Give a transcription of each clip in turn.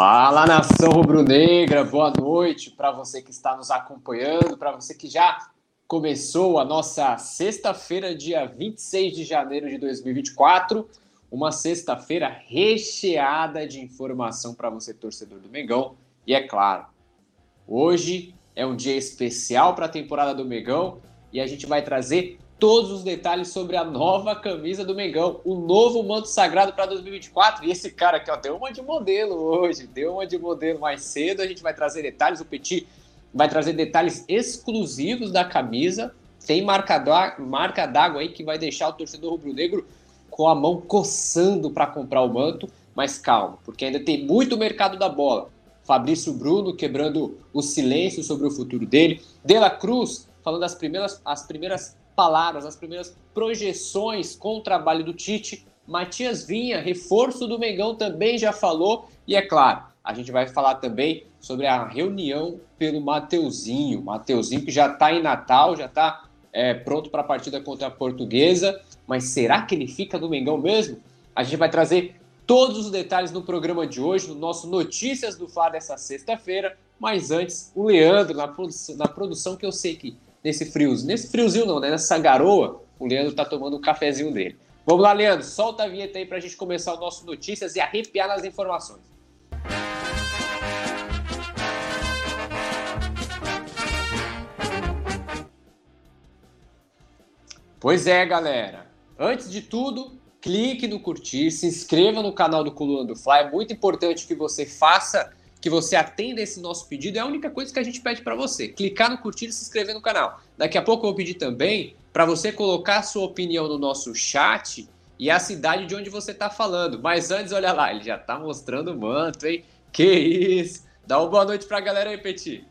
Fala nação rubro-negra, boa noite para você que está nos acompanhando, para você que já começou a nossa sexta-feira, dia 26 de janeiro de 2024, uma sexta-feira recheada de informação para você, torcedor do Mengão. E é claro, hoje é um dia especial para a temporada do Mengão e a gente vai trazer todos os detalhes sobre a nova camisa do Mengão, o novo manto sagrado para 2024. E esse cara aqui, ó, deu uma de modelo hoje, deu uma de modelo mais cedo. A gente vai trazer detalhes. O Petit vai trazer detalhes exclusivos da camisa. Tem marca d'água aí que vai deixar o torcedor rubro-negro com a mão coçando para comprar o manto. Mas calma, porque ainda tem muito mercado da bola. Fabrício Bruno quebrando o silêncio sobre o futuro dele. De La Cruz falando as primeiras, as primeiras palavras, as primeiras projeções com o trabalho do Tite. Matias Vinha, reforço do Mengão, também já falou. E é claro, a gente vai falar também sobre a reunião pelo Mateuzinho. Mateuzinho que já está em Natal, já está é, pronto para a partida contra a Portuguesa. Mas será que ele fica no Mengão mesmo? A gente vai trazer todos os detalhes no programa de hoje, no nosso Notícias do Fla dessa sexta-feira. Mas antes, o Leandro, na na produção que eu sei que nesse friozinho. Nesse friozinho não, né? Nessa garoa, o Leandro tá tomando um cafezinho dele. Vamos lá, Leandro, solta a vinheta aí pra gente começar o nosso Notícias e arrepiar nas informações. Pois é, galera. Antes de tudo, clique no curtir, se inscreva no canal do Coluna do Fly. É muito importante que você faça que você atenda esse nosso pedido é a única coisa que a gente pede para você. Clicar no curtir e se inscrever no canal. Daqui a pouco eu vou pedir também para você colocar a sua opinião no nosso chat e a cidade de onde você está falando. Mas antes, olha lá, ele já está mostrando o manto, hein? Que isso! Dá uma boa noite para a galera aí, Petit.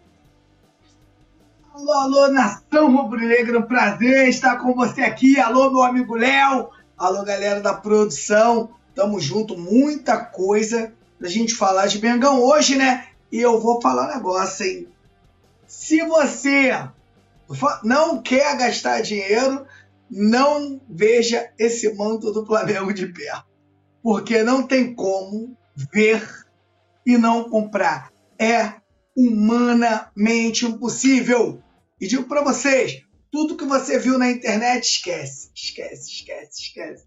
Alô, alô, nação rubro-negra, prazer estar com você aqui. Alô, meu amigo Léo. Alô, galera da produção. Tamo junto, muita coisa da gente falar de Mengão hoje, né? E eu vou falar um negócio, hein? Se você não quer gastar dinheiro, não veja esse manto do Flamengo de pé. Porque não tem como ver e não comprar. É humanamente impossível. E digo para vocês, tudo que você viu na internet, esquece, esquece, esquece, esquece.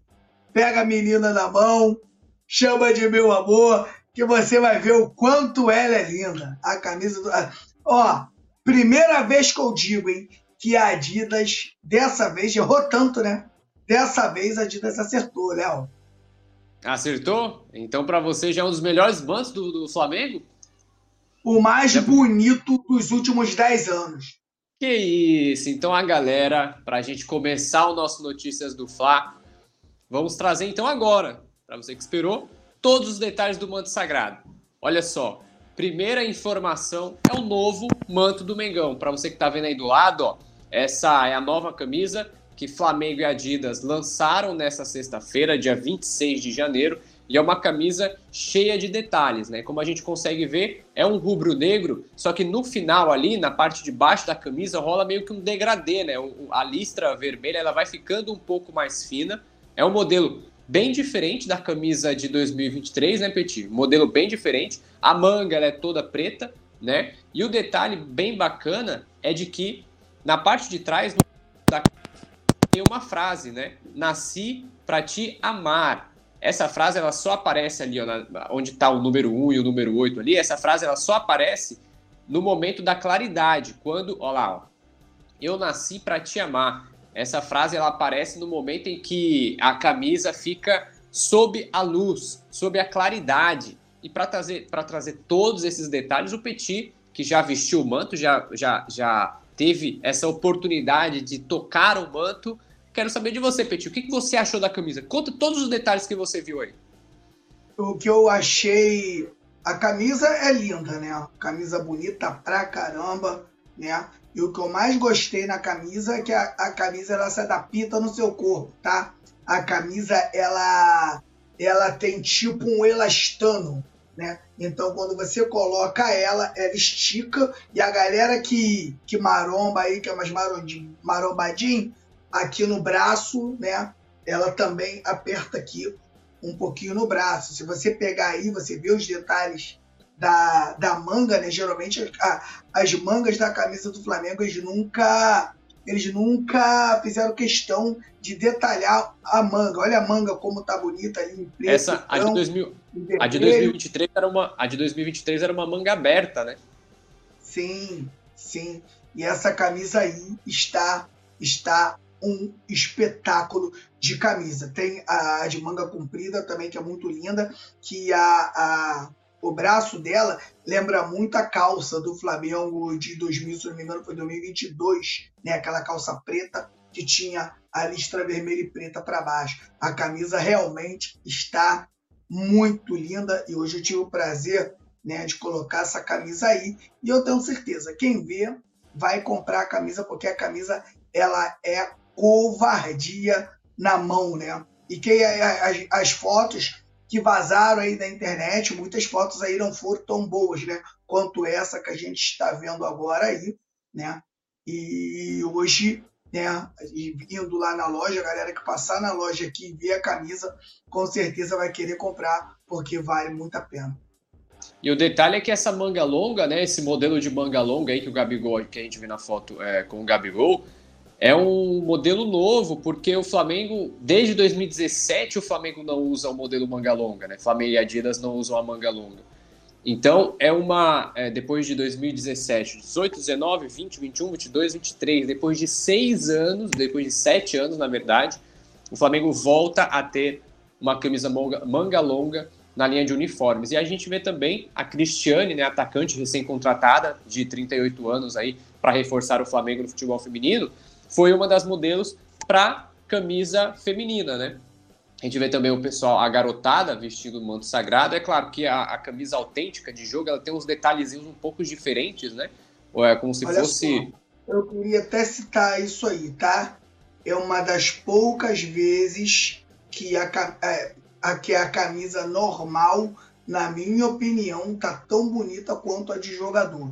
Pega a menina na mão, chama de meu amor, que você vai ver o quanto ela é linda. A camisa do. Ó, primeira vez que eu digo, hein, que a Adidas, dessa vez, errou tanto, né? Dessa vez a Adidas acertou, Léo. Acertou? Então, para você, já é um dos melhores mantos do, do Flamengo? O mais já... bonito dos últimos 10 anos. Que isso! Então, a galera, para a gente começar o nosso Notícias do Fla, vamos trazer então agora, para você que esperou, todos os detalhes do manto sagrado. Olha só, primeira informação é o novo manto do Mengão. Para você que está vendo aí do lado, ó, essa é a nova camisa que Flamengo e Adidas lançaram nessa sexta-feira, dia 26 de janeiro, e é uma camisa cheia de detalhes, né? Como a gente consegue ver, é um rubro-negro, só que no final ali, na parte de baixo da camisa, rola meio que um degradê, né? A listra vermelha ela vai ficando um pouco mais fina. É um modelo bem diferente da camisa de 2023, né, Petit? Modelo bem diferente. A manga é toda preta, né? E o detalhe bem bacana é de que na parte de trás tem uma frase, né? Nasci para te amar. Essa frase ela só aparece ali, ó, na, onde está o número 1 e o número 8 ali. Essa frase ela só aparece no momento da claridade, quando, ó lá, ó, eu nasci para te amar. Essa frase ela aparece no momento em que a camisa fica sob a luz, sob a claridade. E para trazer, trazer todos esses detalhes, o Petit, que já vestiu o manto, já, já, já teve essa oportunidade de tocar o manto. Quero saber de você, Petit, o que, que você achou da camisa? Conta todos os detalhes que você viu aí. O que eu achei. A camisa é linda, né? Camisa bonita pra caramba, né? E o que eu mais gostei na camisa é que a, a camisa ela se adapta no seu corpo, tá? A camisa ela ela tem tipo um elastano, né? Então quando você coloca ela, ela estica e a galera que que maromba aí, que é mais marombadinho, aqui no braço, né? Ela também aperta aqui um pouquinho no braço. Se você pegar aí, você vê os detalhes da, da manga, né? Geralmente a, as mangas da camisa do Flamengo eles nunca eles nunca fizeram questão de detalhar a manga. Olha a manga como tá bonita ali em preto. Essa a de, 2000, a de 2023 era uma a de 2023 era uma manga aberta, né? Sim, sim. E essa camisa aí está está um espetáculo de camisa. Tem a de manga comprida também, que é muito linda, que a, a, o braço dela lembra muito a calça do Flamengo de 2000, se não me engano, foi 2022, né? Aquela calça preta que tinha a listra vermelha e preta para baixo. A camisa realmente está muito linda e hoje eu tive o prazer né, de colocar essa camisa aí e eu tenho certeza, quem vê vai comprar a camisa porque a camisa ela é covardia na mão, né? E que as, as fotos que vazaram aí da internet, muitas fotos aí não foram tão boas, né? Quanto essa que a gente está vendo agora aí, né? E hoje, né? Indo lá na loja, a galera que passar na loja aqui e ver a camisa, com certeza vai querer comprar, porque vale muito a pena. E o detalhe é que essa manga longa, né? Esse modelo de manga longa aí que o Gabigol, que a gente vê na foto é, com o Gabigol, é um modelo novo, porque o Flamengo, desde 2017, o Flamengo não usa o modelo manga longa, né? Flamengo e Adidas não usam a manga longa. Então, é uma. É, depois de 2017, 18, 19, 20, 21, 22, 23, depois de seis anos, depois de sete anos, na verdade, o Flamengo volta a ter uma camisa manga, manga longa na linha de uniformes. E a gente vê também a Cristiane, né, atacante recém-contratada, de 38 anos aí, para reforçar o Flamengo no futebol feminino foi uma das modelos para camisa feminina, né? A gente vê também o pessoal, a garotada vestindo o manto sagrado. É claro que a, a, camisa autêntica de jogo ela tem uns detalhezinhos um pouco diferentes, né? Ou é como se Olha fosse. Só, eu queria até citar isso aí, tá? É uma das poucas vezes que a, é, a, que a camisa normal, na minha opinião, tá tão bonita quanto a de jogador.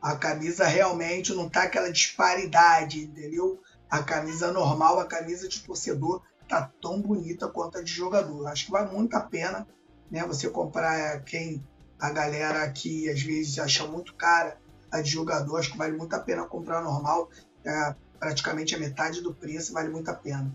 A camisa realmente não tá aquela disparidade, entendeu? A camisa normal, a camisa de torcedor tá tão bonita quanto a de jogador. Acho que vale muito a pena, né? Você comprar quem a galera aqui às vezes acha muito cara a de jogador, acho que vale muito a pena comprar normal, é praticamente a metade do preço, vale muito a pena.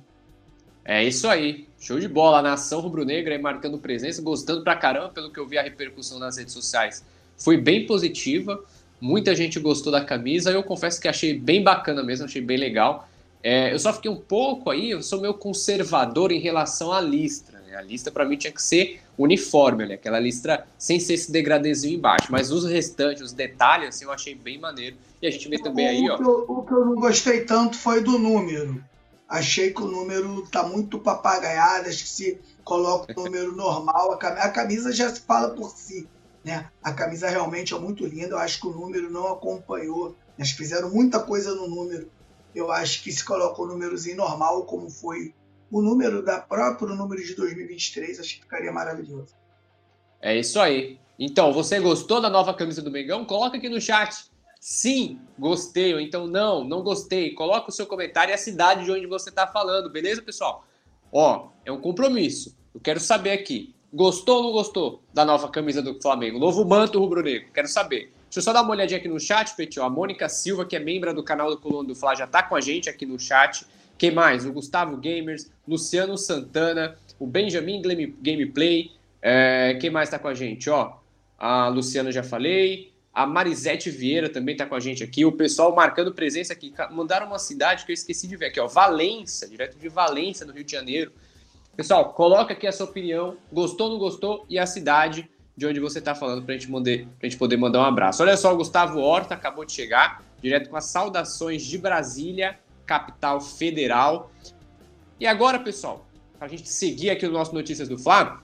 É isso aí, show de bola, nação rubro-negra aí marcando presença, gostando pra caramba pelo que eu vi a repercussão nas redes sociais. Foi bem positiva. Muita gente gostou da camisa. Eu confesso que achei bem bacana mesmo, achei bem legal. É, eu só fiquei um pouco aí, eu sou meio conservador em relação à listra. Né? A lista para mim tinha que ser uniforme, né? aquela listra sem ser esse degradezinho embaixo. Mas os restantes, os detalhes, assim, eu achei bem maneiro. E a gente vê também aí, ó. O que, eu, o que eu não gostei tanto foi do número. Achei que o número tá muito papagaiado, acho que se coloca o número normal, a camisa já se fala por si. Né? A camisa realmente é muito linda. Eu acho que o número não acompanhou. Eles fizeram muita coisa no número. Eu acho que se coloca o númerozinho normal, como foi o número da próprio número de 2023, acho que ficaria maravilhoso. É isso aí. Então, você gostou da nova camisa do Mengão? Coloca aqui no chat. Sim, gostei. Ou então, não, não gostei. Coloca o seu comentário e a cidade de onde você está falando, beleza, pessoal? Ó, é um compromisso. Eu quero saber aqui. Gostou ou não gostou da nova camisa do Flamengo? Novo manto rubro-negro, quero saber. Deixa eu só dar uma olhadinha aqui no chat, Petit. A Mônica Silva, que é membro do canal do Coluna do Fla, já tá com a gente aqui no chat. Quem mais? O Gustavo Gamers, Luciano Santana, o Benjamin Gameplay. É, quem mais tá com a gente? Ó, a Luciana já falei. A Marisete Vieira também tá com a gente aqui. O pessoal marcando presença aqui. Mandaram uma cidade que eu esqueci de ver aqui, ó. Valência, direto de Valência, no Rio de Janeiro. Pessoal, coloca aqui a sua opinião, gostou, não gostou, e a cidade de onde você está falando para a gente poder mandar um abraço. Olha só, o Gustavo Horta acabou de chegar, direto com as saudações de Brasília, capital federal. E agora, pessoal, para a gente seguir aqui o nosso Notícias do Flamengo,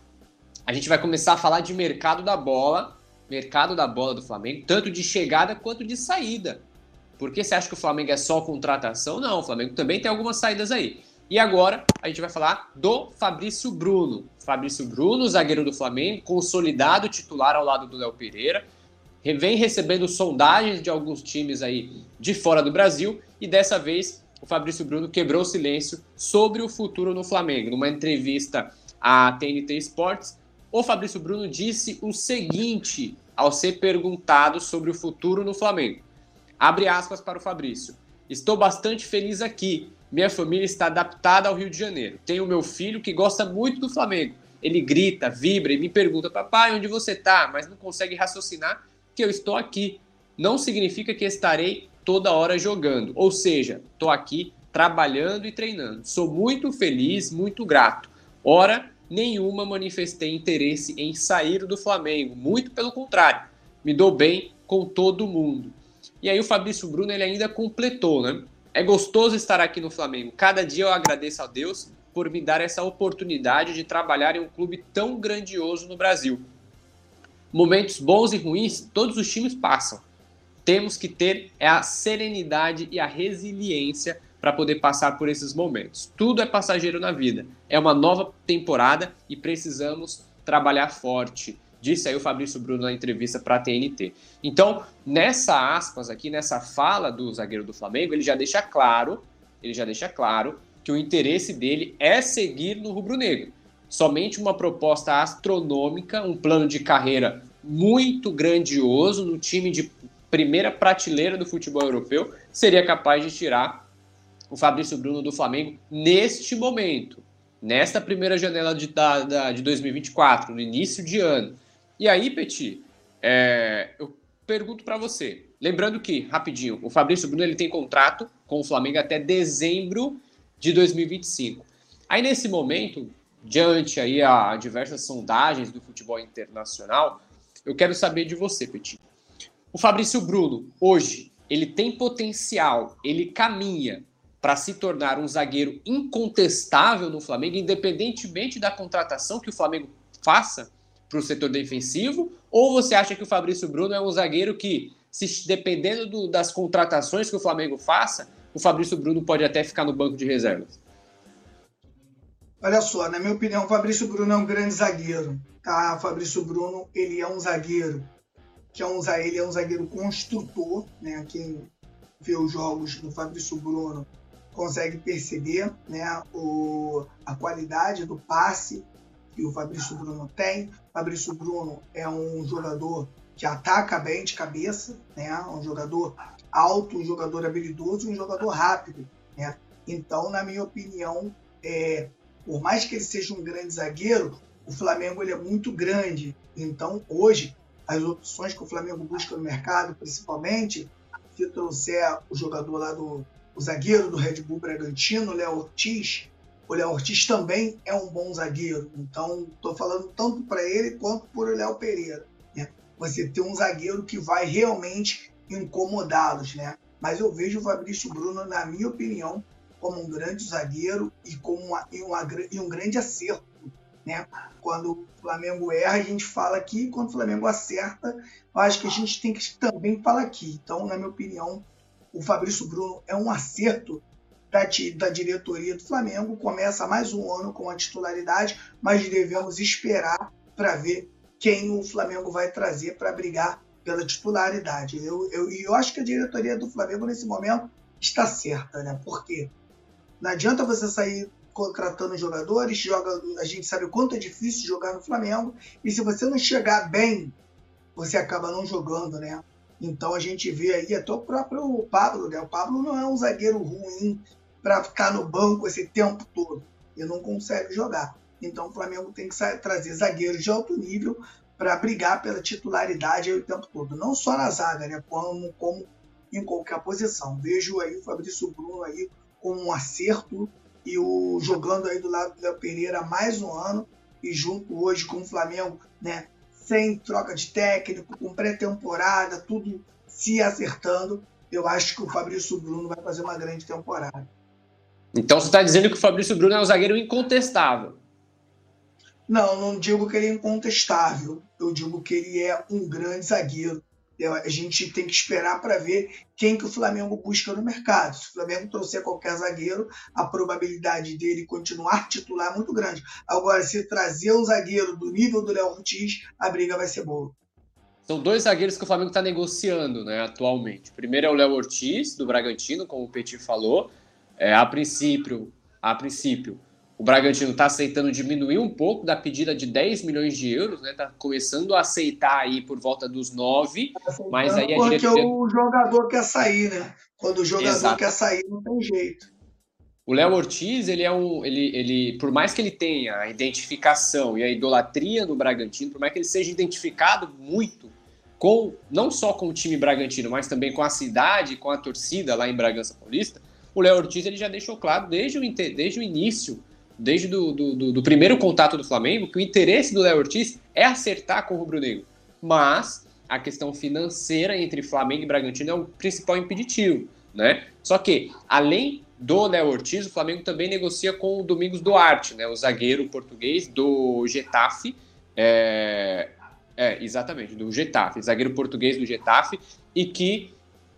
a gente vai começar a falar de mercado da bola, mercado da bola do Flamengo, tanto de chegada quanto de saída. Porque você acha que o Flamengo é só contratação? Não, o Flamengo também tem algumas saídas aí. E agora a gente vai falar do Fabrício Bruno. Fabrício Bruno, zagueiro do Flamengo, consolidado titular ao lado do Léo Pereira, vem recebendo sondagens de alguns times aí de fora do Brasil e dessa vez o Fabrício Bruno quebrou o silêncio sobre o futuro no Flamengo. Numa entrevista à TNT Sports, o Fabrício Bruno disse o seguinte ao ser perguntado sobre o futuro no Flamengo. Abre aspas para o Fabrício. Estou bastante feliz aqui. Minha família está adaptada ao Rio de Janeiro. Tenho meu filho que gosta muito do Flamengo. Ele grita, vibra e me pergunta: Papai, onde você está? Mas não consegue raciocinar que eu estou aqui. Não significa que estarei toda hora jogando. Ou seja, estou aqui trabalhando e treinando. Sou muito feliz, muito grato. Ora, nenhuma manifestei interesse em sair do Flamengo. Muito pelo contrário. Me dou bem com todo mundo. E aí o Fabrício Bruno ele ainda completou, né? É gostoso estar aqui no Flamengo. Cada dia eu agradeço a Deus por me dar essa oportunidade de trabalhar em um clube tão grandioso no Brasil. Momentos bons e ruins, todos os times passam. Temos que ter é a serenidade e a resiliência para poder passar por esses momentos. Tudo é passageiro na vida. É uma nova temporada e precisamos trabalhar forte. Disse aí o Fabrício Bruno na entrevista para a TNT. Então, nessa aspas aqui, nessa fala do zagueiro do Flamengo, ele já deixa claro, ele já deixa claro que o interesse dele é seguir no rubro-negro. Somente uma proposta astronômica, um plano de carreira muito grandioso no time de primeira prateleira do futebol europeu seria capaz de tirar o Fabrício Bruno do Flamengo neste momento, nesta primeira janela de, da, da, de 2024, no início de ano. E aí, Petit, é, eu pergunto para você, lembrando que, rapidinho, o Fabrício Bruno ele tem contrato com o Flamengo até dezembro de 2025. Aí nesse momento, diante aí a diversas sondagens do futebol internacional, eu quero saber de você, Petit. O Fabrício Bruno, hoje, ele tem potencial, ele caminha para se tornar um zagueiro incontestável no Flamengo, independentemente da contratação que o Flamengo faça para o setor defensivo? Ou você acha que o Fabrício Bruno é um zagueiro que, se dependendo do, das contratações que o Flamengo faça, o Fabrício Bruno pode até ficar no banco de reservas? Olha só, na minha opinião, o Fabrício Bruno é um grande zagueiro. Tá? O Fabrício Bruno, ele é um zagueiro que é um, ele é um zagueiro construtor, né? Quem vê os jogos do Fabrício Bruno consegue perceber, né, o, a qualidade do passe que o Fabrício Bruno tem. Fabrício Bruno é um jogador que ataca bem de cabeça, né? Um jogador alto, um jogador habilidoso, um jogador rápido. Né? Então, na minha opinião, é, por mais que ele seja um grande zagueiro, o Flamengo ele é muito grande. Então, hoje, as opções que o Flamengo busca no mercado, principalmente, se trouxer o jogador lá do o zagueiro do Red Bull Bragantino, Léo Ortiz, o Léo Ortiz também é um bom zagueiro. Então, estou falando tanto para ele quanto por o Léo Pereira. Né? Você tem um zagueiro que vai realmente incomodá-los, né? Mas eu vejo o Fabrício Bruno, na minha opinião, como um grande zagueiro e como uma, e, uma, e um grande acerto, né? Quando o Flamengo erra, a gente fala aqui, quando o Flamengo acerta, eu acho que a gente tem que também falar aqui. Então, na minha opinião, o Fabrício Bruno é um acerto da, da diretoria do Flamengo. Começa mais um ano com a titularidade, mas devemos esperar para ver quem o Flamengo vai trazer para brigar pela titularidade. Eu, eu, e eu acho que a diretoria do Flamengo nesse momento está certa, né? Porque não adianta você sair contratando jogadores, joga, a gente sabe o quanto é difícil jogar no Flamengo, e se você não chegar bem, você acaba não jogando, né? Então a gente vê aí até o próprio Pablo, né? O Pablo não é um zagueiro ruim para ficar no banco esse tempo todo. Ele não consegue jogar. Então o Flamengo tem que trazer zagueiros de alto nível para brigar pela titularidade o tempo todo, não só na zaga, né, como, como em qualquer posição. Vejo aí o Fabrício Bruno aí com um acerto e o jogando aí do lado do Léo Pereira mais um ano e junto hoje com o Flamengo, né, sem troca de técnico, com pré-temporada, tudo se acertando, eu acho que o Fabrício Bruno vai fazer uma grande temporada. Então você está dizendo que o Fabrício Bruno é um zagueiro incontestável? Não, não digo que ele é incontestável. Eu digo que ele é um grande zagueiro. A gente tem que esperar para ver quem que o Flamengo busca no mercado. Se o Flamengo trouxer qualquer zagueiro, a probabilidade dele continuar titular é muito grande. Agora, se trazer um zagueiro do nível do Léo Ortiz, a briga vai ser boa. São dois zagueiros que o Flamengo está negociando né, atualmente. O primeiro é o Léo Ortiz, do Bragantino, como o Petit falou. É, a princípio, a princípio O Bragantino está aceitando diminuir um pouco da pedida de 10 milhões de euros, né? Está começando a aceitar aí por volta dos 9, tá mas aí a porque diretoria... o jogador quer sair, né? Quando o jogador Exato. quer sair, não tem jeito. O Léo Ortiz, ele é um. Ele, ele, por mais que ele tenha a identificação e a idolatria no Bragantino, por mais que ele seja identificado muito com não só com o time Bragantino, mas também com a cidade, com a torcida lá em Bragança Paulista, o Léo Ortiz ele já deixou claro desde o, desde o início, desde do, do, do primeiro contato do Flamengo, que o interesse do Léo Ortiz é acertar com o Rubro Negro. Mas a questão financeira entre Flamengo e Bragantino é o principal impeditivo, né? Só que, além do Léo Ortiz, o Flamengo também negocia com o Domingos Duarte, né, o zagueiro português do Getafe. É, é, exatamente, do Getafe, zagueiro português do Getafe, e que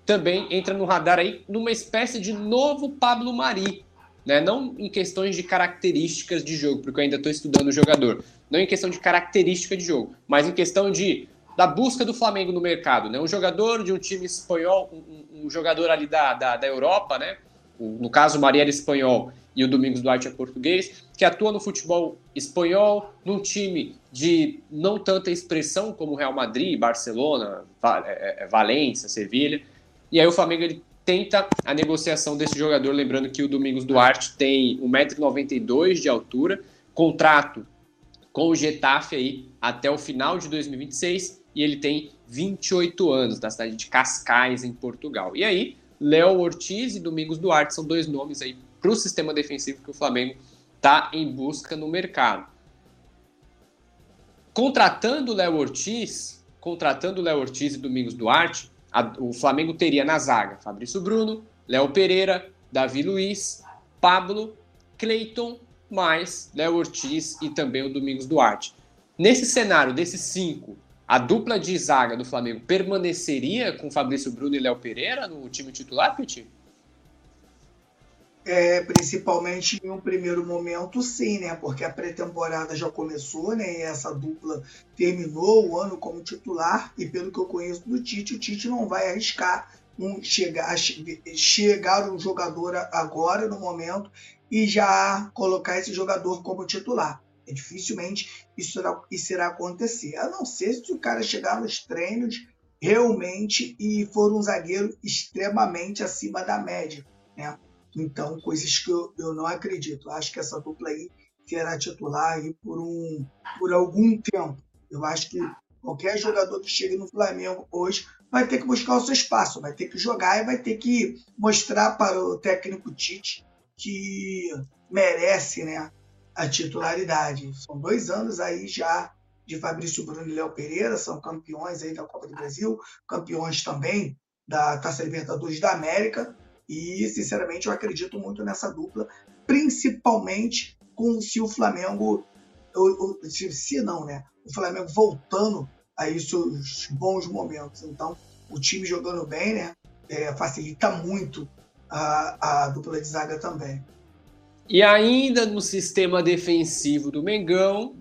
também entra no radar aí numa espécie de novo Pablo Mari. Né? Não em questões de características de jogo, porque eu ainda estou estudando o jogador. Não em questão de característica de jogo, mas em questão de da busca do Flamengo no mercado. Né? Um jogador de um time espanhol, um, um jogador ali da, da, da Europa, né? no caso, o Maria era espanhol e o Domingos Duarte é português, que atua no futebol espanhol, num time de não tanta expressão como Real Madrid, Barcelona, é, é, Valência, Sevilha. E aí o Flamengo ele tenta a negociação desse jogador, lembrando que o Domingos Duarte tem 1,92m de altura, contrato com o Getafe aí até o final de 2026 e ele tem 28 anos, da cidade de Cascais, em Portugal. E aí Léo Ortiz e Domingos Duarte são dois nomes aí para o sistema defensivo que o Flamengo está em busca no mercado. Contratando Léo Ortiz, contratando Léo Ortiz e Domingos Duarte, a, o Flamengo teria na zaga Fabrício Bruno, Léo Pereira, Davi Luiz, Pablo, Cleiton, mais Léo Ortiz e também o Domingos Duarte. Nesse cenário desses cinco, a dupla de zaga do Flamengo permaneceria com Fabrício Bruno e Léo Pereira no time titular, Petit? É, principalmente em um primeiro momento, sim, né? Porque a pré-temporada já começou, né? E essa dupla terminou o ano como titular. E pelo que eu conheço do Tite, o Tite não vai arriscar um, chegar, chegar um jogador agora no momento e já colocar esse jogador como titular. É, dificilmente isso irá, isso irá acontecer. A não ser se o cara chegar nos treinos realmente e for um zagueiro extremamente acima da média. Né? Então, coisas que eu, eu não acredito. Acho que essa dupla aí será titular aí por, um, por algum tempo. Eu acho que qualquer jogador que chegue no Flamengo hoje vai ter que buscar o seu espaço, vai ter que jogar e vai ter que mostrar para o técnico Tite que merece né, a titularidade. São dois anos aí já de Fabrício Bruno e Léo Pereira, são campeões aí da Copa do Brasil, campeões também da Taça Libertadores da América, e sinceramente eu acredito muito nessa dupla, principalmente com se o Flamengo, ou, ou, se, se não, né? O Flamengo voltando a seus bons momentos. Então, o time jogando bem, né? É, facilita muito a, a dupla de zaga também. E ainda no sistema defensivo do Mengão,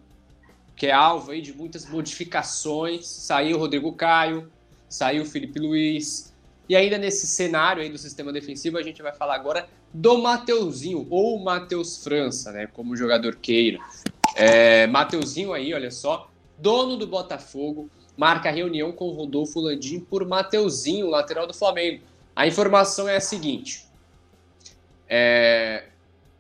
que é alvo aí de muitas modificações, saiu Rodrigo Caio, saiu Felipe Luiz. E ainda nesse cenário aí do sistema defensivo, a gente vai falar agora do Mateuzinho, ou Matheus França, né, como jogador queira. É, Mateuzinho aí, olha só, dono do Botafogo, marca reunião com Rodolfo Landim por Mateuzinho, lateral do Flamengo. A informação é a seguinte: é,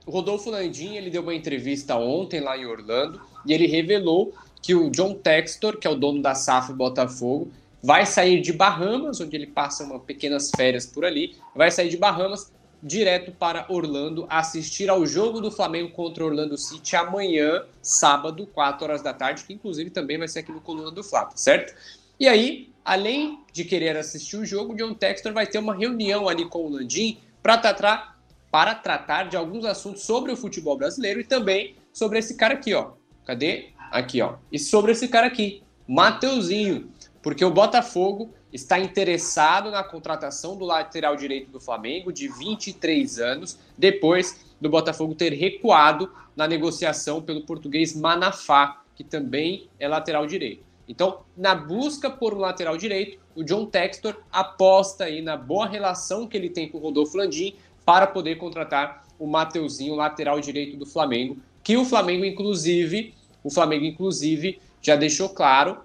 o Rodolfo Landim ele deu uma entrevista ontem lá em Orlando e ele revelou que o John Textor, que é o dono da SAF Botafogo, vai sair de Bahamas, onde ele passa uma pequenas férias por ali, vai sair de Bahamas direto para Orlando assistir ao jogo do Flamengo contra Orlando City amanhã, sábado, 4 horas da tarde, que inclusive também vai ser aqui no Coluna do Flávio, certo? E aí, além de querer assistir o jogo, John Textor vai ter uma reunião ali com o Landim para tratar para tratar de alguns assuntos sobre o futebol brasileiro e também sobre esse cara aqui, ó. Cadê? Aqui, ó. E sobre esse cara aqui, Mateuzinho, porque o Botafogo está interessado na contratação do lateral direito do Flamengo de 23 anos, depois do Botafogo ter recuado na negociação pelo português Manafá, que também é lateral direito. Então, na busca por um lateral direito, o John Textor aposta aí na boa relação que ele tem com o Rodolfo Landim para poder contratar o Mateuzinho, lateral direito do Flamengo, que o Flamengo, inclusive, o Flamengo, inclusive, já deixou claro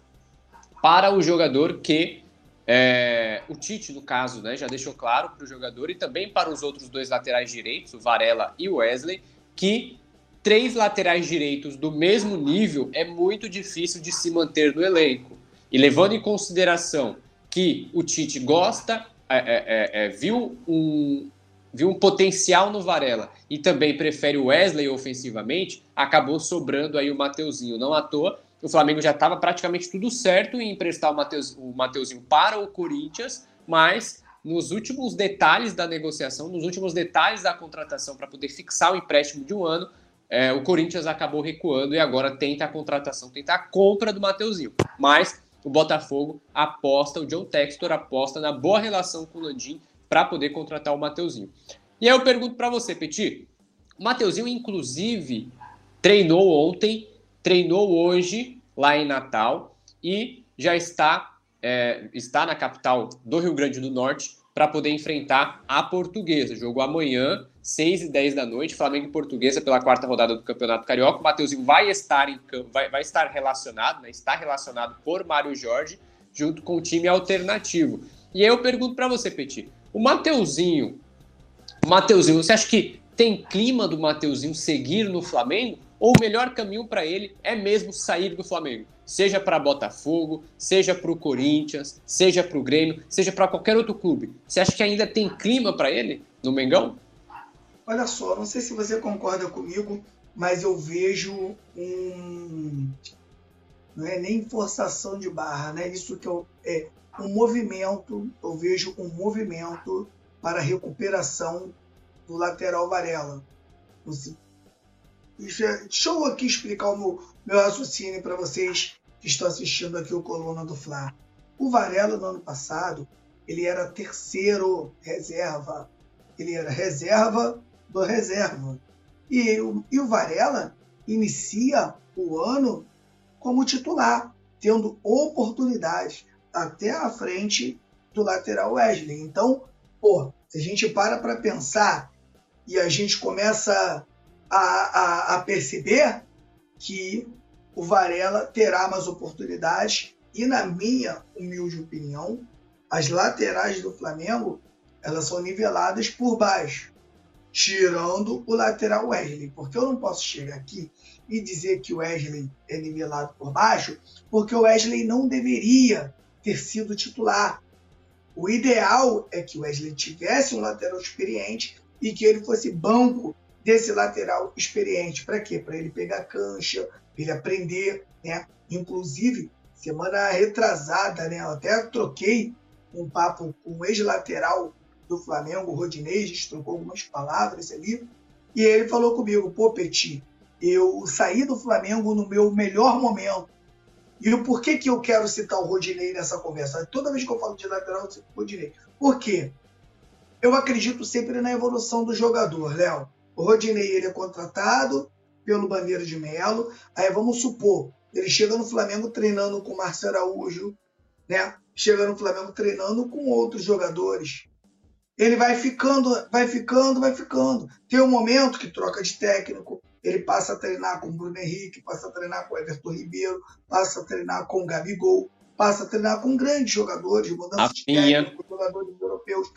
para o jogador que é, o Tite, no caso, né, já deixou claro para o jogador e também para os outros dois laterais direitos, o Varela e o Wesley, que três laterais direitos do mesmo nível é muito difícil de se manter no elenco. E levando em consideração que o Tite gosta, é, é, é, é viu, um, viu um potencial no Varela e também prefere o Wesley ofensivamente, acabou sobrando aí o Mateuzinho. Não à toa, o Flamengo já estava praticamente tudo certo em emprestar o, Mateus, o Mateuzinho para o Corinthians, mas nos últimos detalhes da negociação, nos últimos detalhes da contratação para poder fixar o empréstimo de um ano, é, o Corinthians acabou recuando e agora tenta a contratação, tenta a compra do Mateuzinho. Mas o Botafogo aposta, o John Textor aposta na boa relação com o Landim para poder contratar o Mateuzinho. E aí eu pergunto para você, Petit, o Mateuzinho, inclusive, treinou ontem, treinou hoje lá em Natal e já está, é, está na capital do Rio Grande do Norte para poder enfrentar a Portuguesa. Jogou amanhã, 6 e 10 da noite, Flamengo e Portuguesa pela quarta rodada do Campeonato Carioca. O Mateuzinho vai estar, em, vai, vai estar relacionado, né, está relacionado por Mário Jorge, junto com o time alternativo. E aí eu pergunto para você, Petit, o Mateuzinho, o Mateuzinho, você acha que tem clima do Mateuzinho seguir no Flamengo? Ou o melhor caminho para ele é mesmo sair do Flamengo? Seja para Botafogo, seja para o Corinthians, seja para o Grêmio, seja para qualquer outro clube. Você acha que ainda tem clima para ele no Mengão? Olha só, não sei se você concorda comigo, mas eu vejo um. Não é nem forçação de barra, né? Isso que eu. É um movimento, eu vejo um movimento para recuperação do lateral Varela. Deixa eu aqui explicar o meu, meu raciocínio para vocês que estão assistindo aqui o Coluna do Fla. O Varela, no ano passado, ele era terceiro reserva. Ele era reserva do reserva. E, e o Varela inicia o ano como titular, tendo oportunidade até à frente do lateral Wesley. Então, pô, se a gente para para pensar e a gente começa a, a, a perceber que o Varela terá mais oportunidades e, na minha humilde opinião, as laterais do Flamengo elas são niveladas por baixo, tirando o lateral Wesley, porque eu não posso chegar aqui e dizer que o Wesley é nivelado por baixo, porque o Wesley não deveria ter sido titular. O ideal é que o Wesley tivesse um lateral experiente e que ele fosse banco desse lateral experiente. Para quê? Para ele pegar cancha, ele aprender, né? Inclusive, semana retrasada, né? Eu até troquei um papo com o ex-lateral do Flamengo, o Rodinei, a gente trocou algumas palavras ali, e ele falou comigo, pô, Petit, eu saí do Flamengo no meu melhor momento. E o porquê que eu quero citar o Rodinei nessa conversa? Toda vez que eu falo de lateral, eu cito o Rodinei. Por quê? Eu acredito sempre na evolução do jogador, Léo. O Rodinei ele é contratado pelo Bandeira de Melo. Aí vamos supor, ele chega no Flamengo treinando com o Marcelo Araújo, né? Chega no Flamengo treinando com outros jogadores. Ele vai ficando, vai ficando, vai ficando. Tem um momento que troca de técnico, ele passa a treinar com o Bruno Henrique, passa a treinar com o Everton Ribeiro, passa a treinar com o Gabigol, passa a treinar com grandes jogadores, mudança Rafinha. de técnico, jogadores europeus,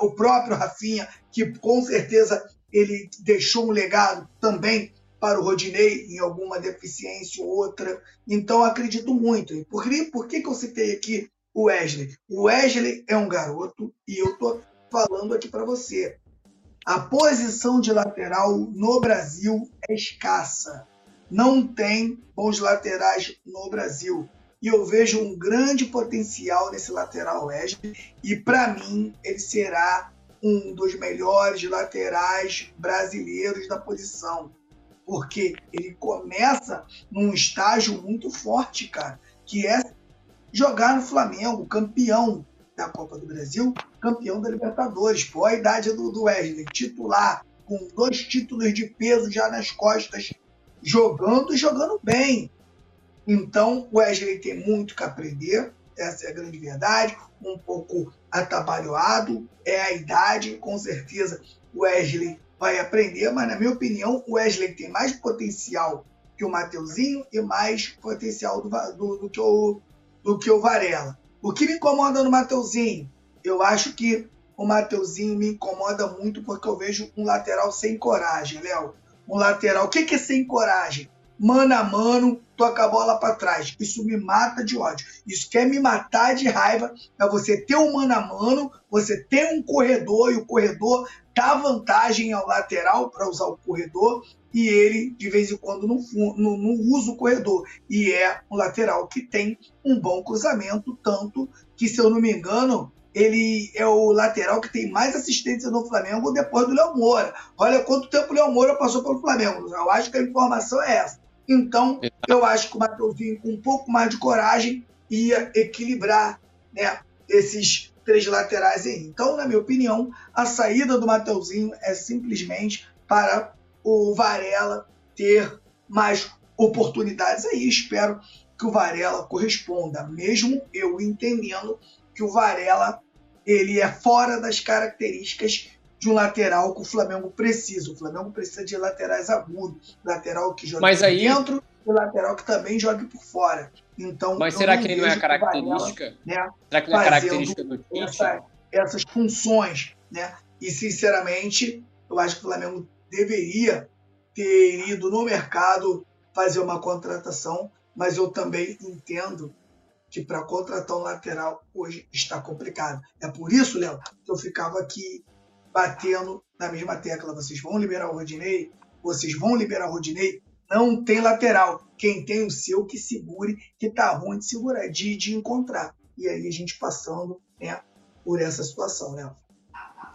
o próprio Rafinha, que com certeza ele deixou um legado também para o Rodinei em alguma deficiência ou outra. Então acredito muito. Por que, por que, que eu citei aqui o Wesley? O Wesley é um garoto e eu estou falando aqui para você. A posição de lateral no Brasil é escassa. Não tem bons laterais no Brasil. E eu vejo um grande potencial nesse lateral Wesley. E para mim, ele será um dos melhores laterais brasileiros da posição. Porque ele começa num estágio muito forte, cara, que é jogar no Flamengo, campeão da Copa do Brasil, campeão da Libertadores. Pô, a idade do, do Wesley, titular, com dois títulos de peso já nas costas, jogando e jogando bem. Então, o Wesley tem muito que aprender, essa é a grande verdade. Um pouco atabalhoado, é a idade, com certeza o Wesley vai aprender, mas na minha opinião, o Wesley tem mais potencial que o Mateuzinho e mais potencial do, do, do, que, o, do que o Varela. O que me incomoda no Mateuzinho? Eu acho que o Mateuzinho me incomoda muito porque eu vejo um lateral sem coragem, Léo. Um lateral. O que, é sem coragem? Mano a mano, toca a bola para trás. Isso me mata de ódio. Isso quer me matar de raiva. É você ter um mano a mano, você ter um corredor e o corredor dá vantagem ao lateral para usar o corredor e ele, de vez em quando, não, não, não, usa o corredor. E é um lateral que tem um bom cruzamento, tanto que, se eu não me engano, ele é o lateral que tem mais assistência no Flamengo depois do Léo Moura. Olha quanto tempo o Léo Moura passou pelo Flamengo. Eu acho que a informação é essa. Então, eu acho que o Matheusinho, com um pouco mais de coragem, ia equilibrar né, esses três laterais aí. Então, na minha opinião, a saída do Mateuzinho é simplesmente para o Varela ter mais oportunidades aí. Espero que o Varela corresponda, mesmo eu entendendo que o Varela ele é fora das características de um lateral que o Flamengo precisa. O Flamengo precisa de laterais agudos, lateral que joga Mas aí... dentro e lateral que também jogue por fora. Então, Mas será que ele não é a característica? Varela, né, será que não é característica do Tite? Essa, essas funções, né? E sinceramente, eu acho que o Flamengo deveria ter ido no mercado fazer uma contratação, mas eu também entendo que para contratar um lateral hoje está complicado. É por isso, Léo, que eu ficava aqui batendo na mesma tecla. Vocês vão liberar o Rodinei? Vocês vão liberar o Rodinei? Não tem lateral. Quem tem o seu que segure, que tá ruim de segurar, de, de encontrar. E aí a gente passando né, por essa situação, Léo.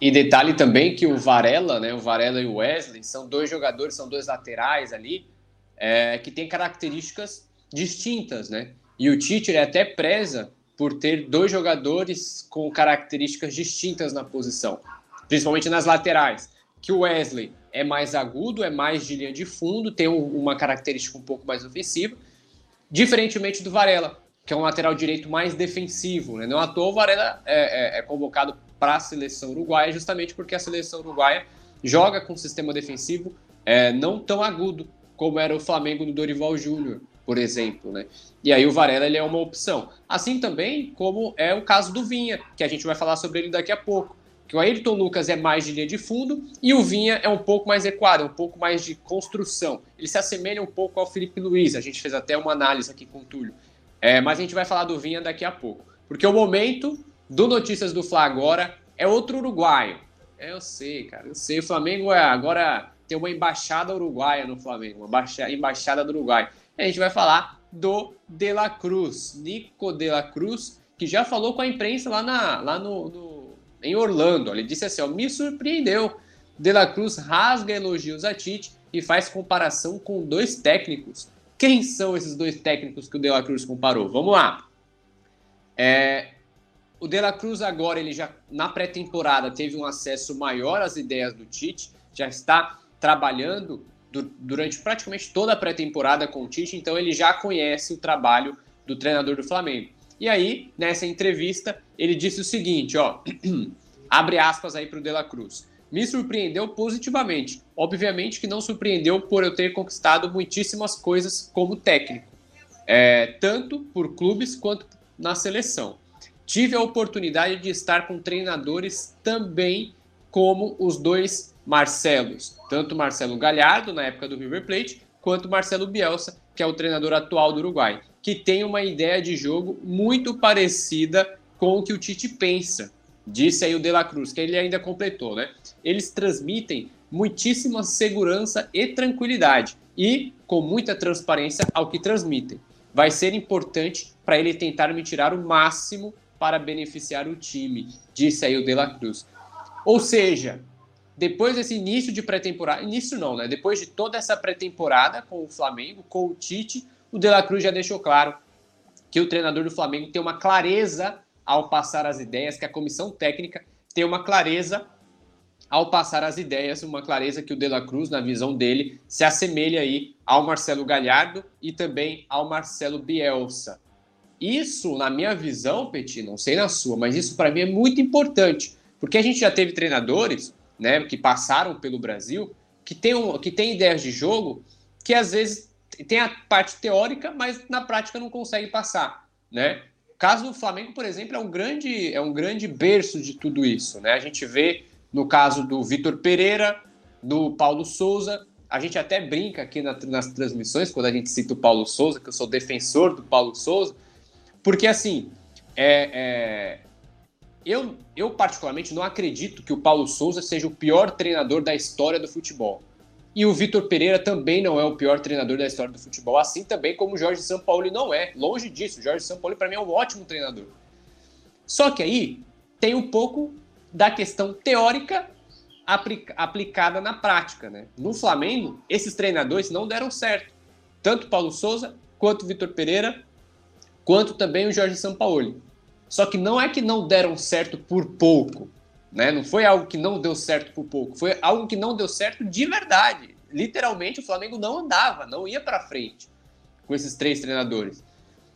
E detalhe também que o Varela, né, o Varela e o Wesley, são dois jogadores, são dois laterais ali, é, que têm características distintas, né? E o Tite até preza por ter dois jogadores com características distintas na posição, principalmente nas laterais. Que o Wesley é mais agudo, é mais de linha de fundo, tem uma característica um pouco mais ofensiva, diferentemente do Varela, que é um lateral direito mais defensivo. Né? Não à toa o Varela é, é, é convocado para a seleção uruguaia, justamente porque a seleção uruguaia joga com um sistema defensivo é, não tão agudo como era o Flamengo do Dorival Júnior, por exemplo, né? E aí o Varela ele é uma opção. Assim também como é o caso do Vinha, que a gente vai falar sobre ele daqui a pouco. Que o Ayrton Lucas é mais de linha de fundo e o Vinha é um pouco mais equado, um pouco mais de construção. Ele se assemelha um pouco ao Felipe Luiz, a gente fez até uma análise aqui com o Túlio. É, mas a gente vai falar do Vinha daqui a pouco. Porque o momento do Notícias do Fla agora é outro uruguaio. É, eu sei, cara, eu sei. O Flamengo é, agora tem uma embaixada uruguaia no Flamengo, uma embaixada do Uruguai. E a gente vai falar do De La Cruz, Nico De La Cruz, que já falou com a imprensa lá, na, lá no, no em Orlando. Ele disse assim: ó, me surpreendeu. De La Cruz rasga elogios a Tite e faz comparação com dois técnicos. Quem são esses dois técnicos que o De La Cruz comparou? Vamos lá. É, o De La Cruz agora, ele já na pré-temporada teve um acesso maior às ideias do Tite, já está trabalhando du durante praticamente toda a pré-temporada com o Tite, então ele já conhece o trabalho do treinador do Flamengo. E aí, nessa entrevista, ele disse o seguinte, ó, abre aspas aí para o De La Cruz. Me surpreendeu positivamente. Obviamente que não surpreendeu por eu ter conquistado muitíssimas coisas como técnico, é, tanto por clubes quanto na seleção. Tive a oportunidade de estar com treinadores também como os dois Marcelos, tanto Marcelo Galhardo, na época do River Plate, quanto Marcelo Bielsa, que é o treinador atual do Uruguai, que tem uma ideia de jogo muito parecida com o que o Tite pensa. Disse aí o De La Cruz, que ele ainda completou, né? Eles transmitem muitíssima segurança e tranquilidade e com muita transparência ao que transmitem. Vai ser importante para ele tentar me tirar o máximo para beneficiar o time, disse aí o De La Cruz. Ou seja, depois desse início de pré-temporada, início não, né? Depois de toda essa pré-temporada com o Flamengo, com o Tite, o De La Cruz já deixou claro que o treinador do Flamengo tem uma clareza ao passar as ideias, que a comissão técnica tem uma clareza ao passar as ideias, uma clareza que o De La Cruz, na visão dele, se assemelha aí ao Marcelo Galhardo e também ao Marcelo Bielsa. Isso, na minha visão, Petit, não sei na sua, mas isso para mim é muito importante, porque a gente já teve treinadores né, que passaram pelo Brasil, que tem, um, que tem ideias de jogo que às vezes tem a parte teórica, mas na prática não consegue passar, né? Caso do Flamengo, por exemplo, é um grande, é um grande berço de tudo isso, né? A gente vê no caso do Vitor Pereira, do Paulo Souza, a gente até brinca aqui na, nas transmissões quando a gente cita o Paulo Souza, que eu sou defensor do Paulo Souza, porque assim, é, é, eu, eu particularmente não acredito que o Paulo Souza seja o pior treinador da história do futebol. E o Vitor Pereira também não é o pior treinador da história do futebol, assim também como o Jorge Sampaoli não é. Longe disso, o Jorge Sampaoli para mim é um ótimo treinador. Só que aí tem um pouco da questão teórica aplicada na prática, né? No Flamengo, esses treinadores não deram certo. Tanto Paulo Souza, quanto Vitor Pereira, quanto também o Jorge Sampaoli. Só que não é que não deram certo por pouco. Né? Não foi algo que não deu certo por pouco, foi algo que não deu certo de verdade. Literalmente, o Flamengo não andava, não ia para frente com esses três treinadores.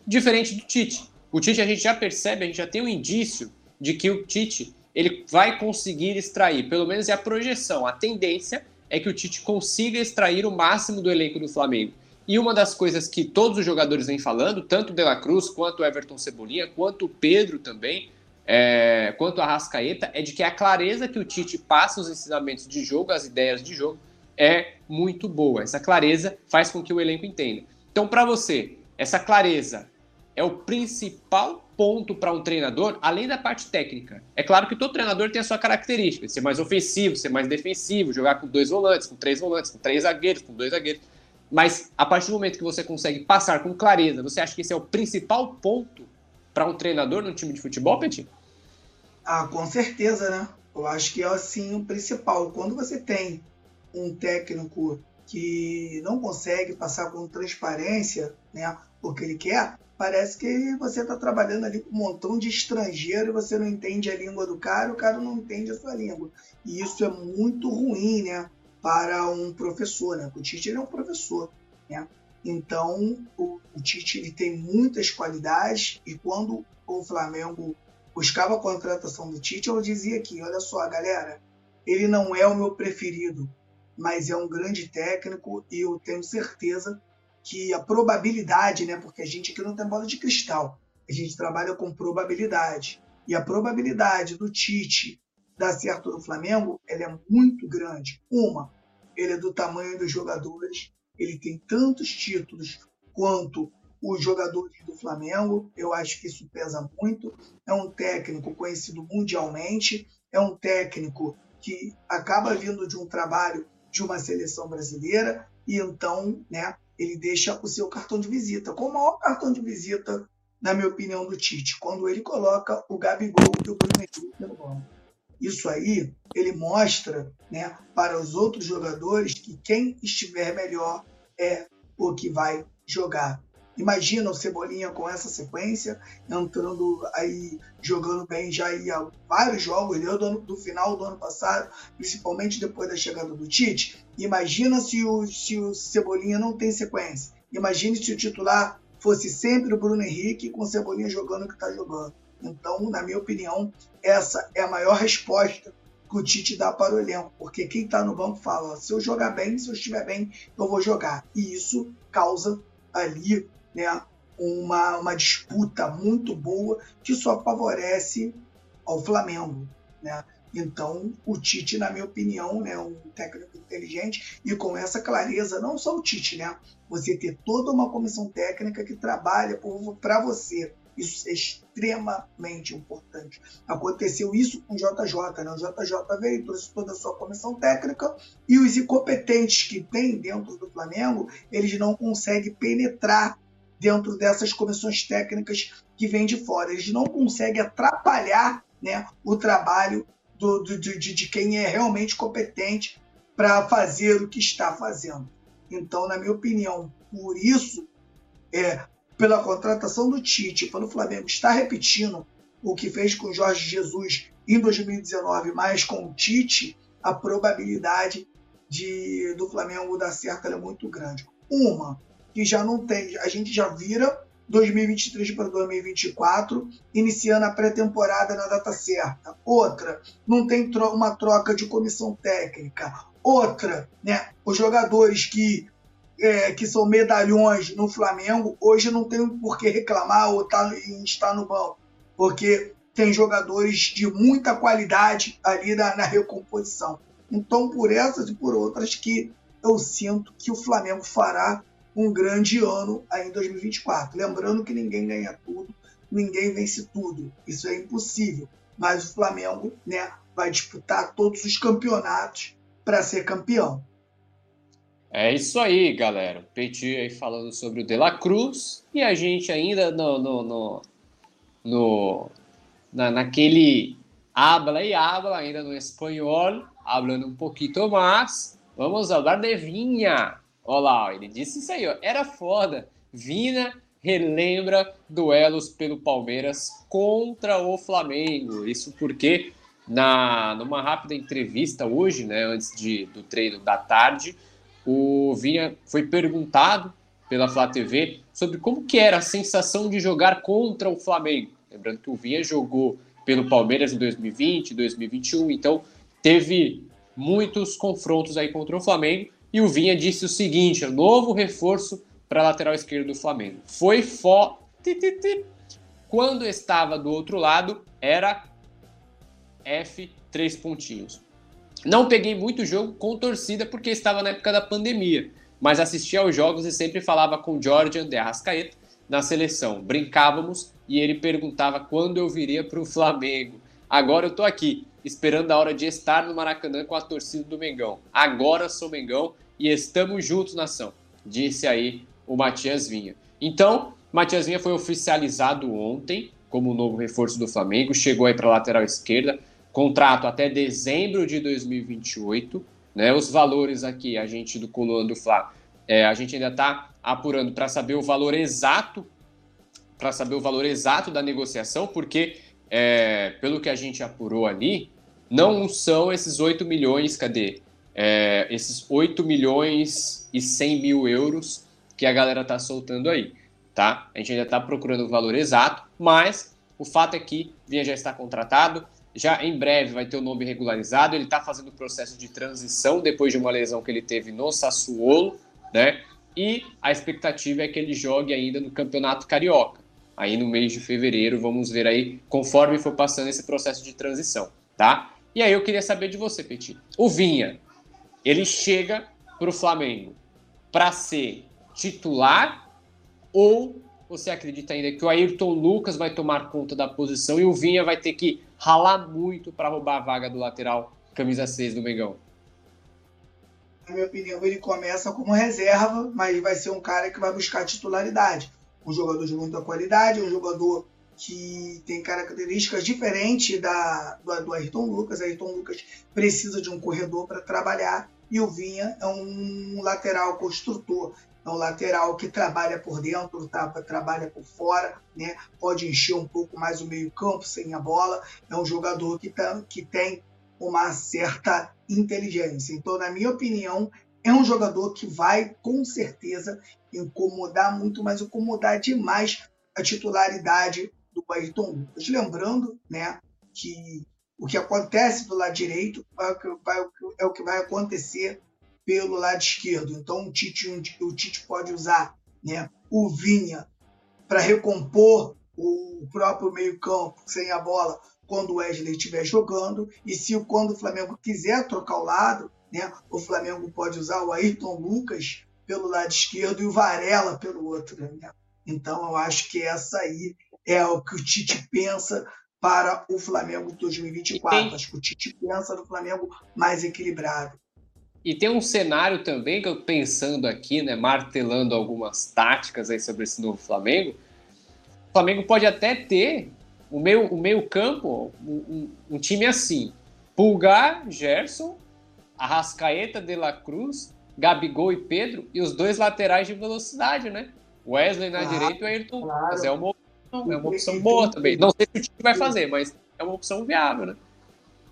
Diferente do Tite. O Tite a gente já percebe, a gente já tem um indício de que o Tite ele vai conseguir extrair, pelo menos é a projeção, a tendência é que o Tite consiga extrair o máximo do elenco do Flamengo. E uma das coisas que todos os jogadores vêm falando, tanto o De La Cruz, quanto o Everton Cebolinha, quanto o Pedro também, é, quanto a Rascaeta, é de que a clareza que o Tite passa os ensinamentos de jogo, as ideias de jogo, é muito boa. Essa clareza faz com que o elenco entenda. Então, para você, essa clareza é o principal ponto para um treinador, além da parte técnica. É claro que todo treinador tem a sua característica, ser mais ofensivo, ser mais defensivo, jogar com dois volantes, com três volantes, com três zagueiros, com dois zagueiros. Mas a partir do momento que você consegue passar com clareza, você acha que esse é o principal ponto para um treinador no time de futebol, Petit? Ah, com certeza, né? Eu acho que é assim o principal. Quando você tem um técnico que não consegue passar com transparência, né, o que ele quer, parece que você está trabalhando ali com um montão de estrangeiro e você não entende a língua do cara, o cara não entende a sua língua. E isso é muito ruim, né, para um professor, né? O Tite é um professor, né? Então, o, o Tite ele tem muitas qualidades e quando o Flamengo buscava a contratação do Tite, eu dizia aqui, olha só, galera, ele não é o meu preferido, mas é um grande técnico e eu tenho certeza que a probabilidade, né, porque a gente aqui não tem bola de cristal, a gente trabalha com probabilidade. E a probabilidade do Tite dar certo no Flamengo, ela é muito grande. Uma, ele é do tamanho dos jogadores, ele tem tantos títulos quanto os jogadores do Flamengo. Eu acho que isso pesa muito. É um técnico conhecido mundialmente, é um técnico que acaba vindo de um trabalho de uma seleção brasileira e então, né, ele deixa o seu cartão de visita. Com o maior cartão de visita, na minha opinião, do Tite, quando ele coloca o Gabigol e o Bruno Henrique no banco. Isso aí, ele mostra né, para os outros jogadores que quem estiver melhor é o que vai jogar. Imagina o Cebolinha com essa sequência, entrando aí, jogando bem já há vários jogos, ele do, do final do ano passado, principalmente depois da chegada do Tite. Imagina se o, se o Cebolinha não tem sequência. Imagine se o titular fosse sempre o Bruno Henrique com o Cebolinha jogando o que está jogando. Então, na minha opinião, essa é a maior resposta que o Tite dá para o elenco, porque quem está no banco fala: se eu jogar bem, se eu estiver bem, eu vou jogar. E isso causa ali né, uma, uma disputa muito boa que só favorece ao Flamengo. Né? Então, o Tite, na minha opinião, né, um técnico inteligente e com essa clareza, não só o Tite, né? Você ter toda uma comissão técnica que trabalha para você. Isso é extremamente importante. Aconteceu isso com o JJ, né? O JJ veio, trouxe toda a sua comissão técnica e os incompetentes que tem dentro do Flamengo, eles não conseguem penetrar dentro dessas comissões técnicas que vêm de fora. Eles não conseguem atrapalhar né, o trabalho do, do, de, de quem é realmente competente para fazer o que está fazendo. Então, na minha opinião, por isso, é, pela contratação do Tite, pelo Flamengo estar repetindo o que fez com Jorge Jesus em 2019, mas com o Tite, a probabilidade de, do Flamengo dar certo é muito grande. Uma, que já não tem, a gente já vira 2023 para 2024, iniciando a pré-temporada na data certa. Outra, não tem tro uma troca de comissão técnica. Outra, né, os jogadores que, é, que são medalhões no Flamengo, hoje não tem por que reclamar ou tá, estar no banco, porque tem jogadores de muita qualidade ali na, na recomposição. Então, por essas e por outras que eu sinto que o Flamengo fará um grande ano aí em 2024. Lembrando que ninguém ganha tudo, ninguém vence tudo. Isso é impossível. Mas o Flamengo né, vai disputar todos os campeonatos para ser campeão. É isso aí, galera. O Petit aí falando sobre o De La Cruz e a gente ainda no, no, no, no na, naquele habla e habla ainda no espanhol, hablando um pouquinho mais. Vamos falar de Vinha. Olha lá, ele disse isso aí, ó. Era foda. Vina relembra duelos pelo Palmeiras contra o Flamengo. Isso porque na numa rápida entrevista hoje, né, antes de, do treino da tarde, o Vinha foi perguntado pela Flá TV sobre como que era a sensação de jogar contra o Flamengo. Lembrando que o Vinha jogou pelo Palmeiras em 2020, 2021, então teve muitos confrontos aí contra o Flamengo e o Vinha disse o seguinte: novo reforço para a lateral esquerda do Flamengo. Foi fó. Quando estava do outro lado, era F três pontinhos. Não peguei muito jogo com torcida porque estava na época da pandemia, mas assistia aos jogos e sempre falava com Jorge André Arrascaeta na seleção. Brincávamos e ele perguntava quando eu viria para o Flamengo. Agora eu estou aqui, esperando a hora de estar no Maracanã com a torcida do Mengão. Agora sou Mengão e estamos juntos, nação, disse aí o Matias Vinha. Então, Matias Vinha foi oficializado ontem como novo reforço do Flamengo, chegou aí para a lateral esquerda, contrato até dezembro de 2028. Né? Os valores aqui, a gente do Coloano do Fla, é, a gente ainda está apurando para saber o valor exato, para saber o valor exato da negociação, porque é, pelo que a gente apurou ali, não são esses 8 milhões, cadê? é, esses 8 milhões e 100 mil euros que a galera está soltando aí, tá? A gente ainda está procurando o valor exato, mas o fato é que Vinha já está contratado, já em breve vai ter o nome regularizado, ele está fazendo o processo de transição depois de uma lesão que ele teve no Sassuolo, né? E a expectativa é que ele jogue ainda no Campeonato Carioca. Aí no mês de fevereiro, vamos ver aí, conforme for passando esse processo de transição, tá? E aí eu queria saber de você, Petit. O Vinha, ele chega para o Flamengo para ser titular ou você acredita ainda que o Ayrton Lucas vai tomar conta da posição e o Vinha vai ter que ralar muito para roubar a vaga do lateral camisa 6 do Mengão? Na minha opinião, ele começa como reserva, mas vai ser um cara que vai buscar titularidade. Um jogador de muita qualidade, um jogador que tem características diferentes da, do, do Ayrton Lucas. Ayrton Lucas precisa de um corredor para trabalhar e o Vinha é um lateral construtor, é um lateral que trabalha por dentro, tá? trabalha por fora, né? pode encher um pouco mais o meio-campo sem a bola. É um jogador que, tá, que tem uma certa inteligência. Então, na minha opinião, é um jogador que vai com certeza incomodar muito, mas incomodar demais a titularidade do Ayrton Lucas. Lembrando né, que o que acontece do lado direito é o que vai, é o que vai acontecer pelo lado esquerdo. Então o Tite, o Tite pode usar né, o Vinha para recompor o próprio meio-campo sem a bola quando o Wesley estiver jogando. E se quando o Flamengo quiser trocar o lado, né, o Flamengo pode usar o Ayrton Lucas pelo lado esquerdo e o Varela pelo outro. Né? Então eu acho que essa aí é o que o Tite pensa para o Flamengo 2024. Tem... Acho que o Tite pensa no Flamengo mais equilibrado. E tem um cenário também que eu pensando aqui, né, martelando algumas táticas aí sobre esse novo Flamengo. O Flamengo pode até ter o meio, o meio campo, um, um, time assim: Pulgar, Gerson, Arrascaeta, De La Cruz, Gabigol e Pedro, e os dois laterais de velocidade, né? Wesley na claro, direita e o Ayrton claro. Mas é uma é uma opção boa também. Não sei se o time vai fazer, mas é uma opção viável, né?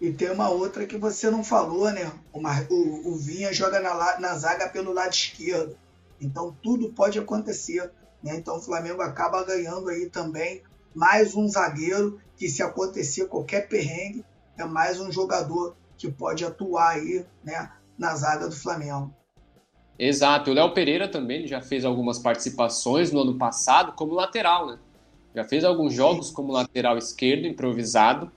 E tem uma outra que você não falou, né? Uma, o, o Vinha joga na, na zaga pelo lado esquerdo. Então tudo pode acontecer Né? Então o Flamengo acaba ganhando aí também mais um zagueiro que se acontecer qualquer perrengue, é mais um jogador que pode atuar aí né, na zaga do Flamengo. Exato, o Léo Pereira também já fez algumas participações no ano passado como lateral, né? Já fez alguns jogos Sim. como lateral esquerdo, improvisado.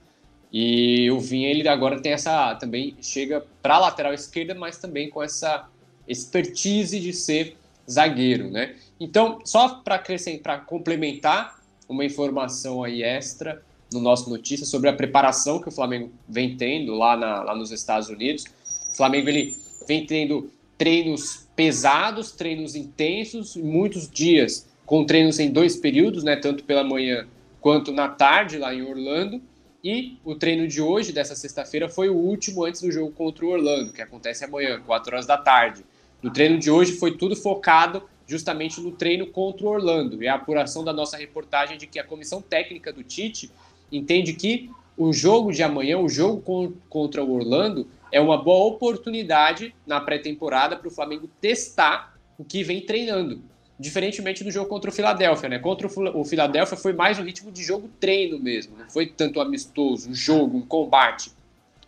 E o Vinha, ele agora tem essa. Também chega para lateral esquerda, mas também com essa expertise de ser zagueiro, né? Então, só para acrescentar, complementar uma informação aí extra no nosso notícia sobre a preparação que o Flamengo vem tendo lá, na, lá nos Estados Unidos. O Flamengo ele vem tendo treinos pesados, treinos intensos, muitos dias com treinos em dois períodos, né, tanto pela manhã quanto na tarde lá em Orlando. E o treino de hoje, dessa sexta-feira, foi o último antes do jogo contra o Orlando, que acontece amanhã, 4 horas da tarde. No treino de hoje foi tudo focado justamente no treino contra o Orlando. E a apuração da nossa reportagem de que a comissão técnica do Tite entende que o jogo de amanhã, o jogo contra o Orlando, é uma boa oportunidade na pré-temporada para o Flamengo testar o que vem treinando. Diferentemente do jogo contra o Philadelphia, né? Contra o Philadelphia foi mais um ritmo de jogo treino mesmo, não foi tanto amistoso, jogo, um combate.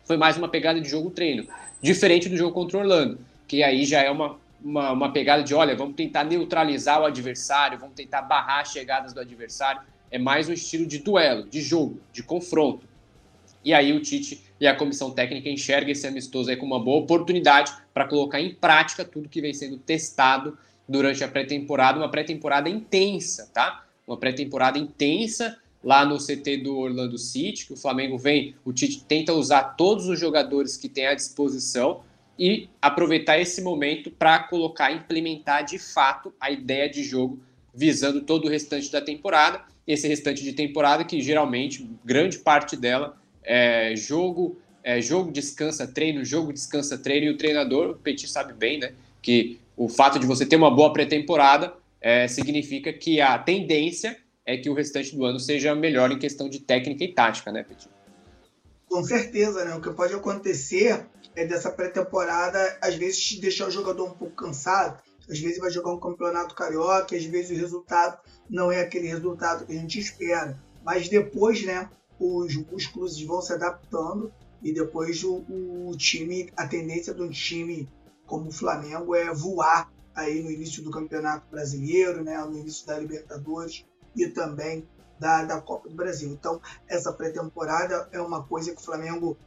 Foi mais uma pegada de jogo treino. Diferente do jogo contra o Orlando, que aí já é uma, uma, uma pegada de, olha, vamos tentar neutralizar o adversário, vamos tentar barrar as chegadas do adversário. É mais um estilo de duelo, de jogo, de confronto. E aí o Tite e a comissão técnica enxerga esse amistoso aí como uma boa oportunidade para colocar em prática tudo que vem sendo testado durante a pré-temporada, uma pré-temporada intensa, tá? Uma pré-temporada intensa lá no CT do Orlando City, que o Flamengo vem, o Tite tenta usar todos os jogadores que tem à disposição e aproveitar esse momento para colocar, implementar de fato a ideia de jogo visando todo o restante da temporada. Esse restante de temporada que geralmente grande parte dela é, jogo, é, jogo descansa treino, jogo descansa treino, e o treinador, o Petit sabe bem, né, que o fato de você ter uma boa pré-temporada é, significa que a tendência é que o restante do ano seja melhor em questão de técnica e tática, né, Petit? Com certeza, né? O que pode acontecer é dessa pré-temporada, às vezes, deixar o jogador um pouco cansado, às vezes vai jogar um campeonato carioca, às vezes o resultado não é aquele resultado que a gente espera. Mas depois, né, os músculos vão se adaptando e depois o, o time, a tendência de um time como o Flamengo é voar aí no início do Campeonato Brasileiro, né, no início da Libertadores e também da, da Copa do Brasil. Então, essa pré-temporada é uma coisa que o Flamengo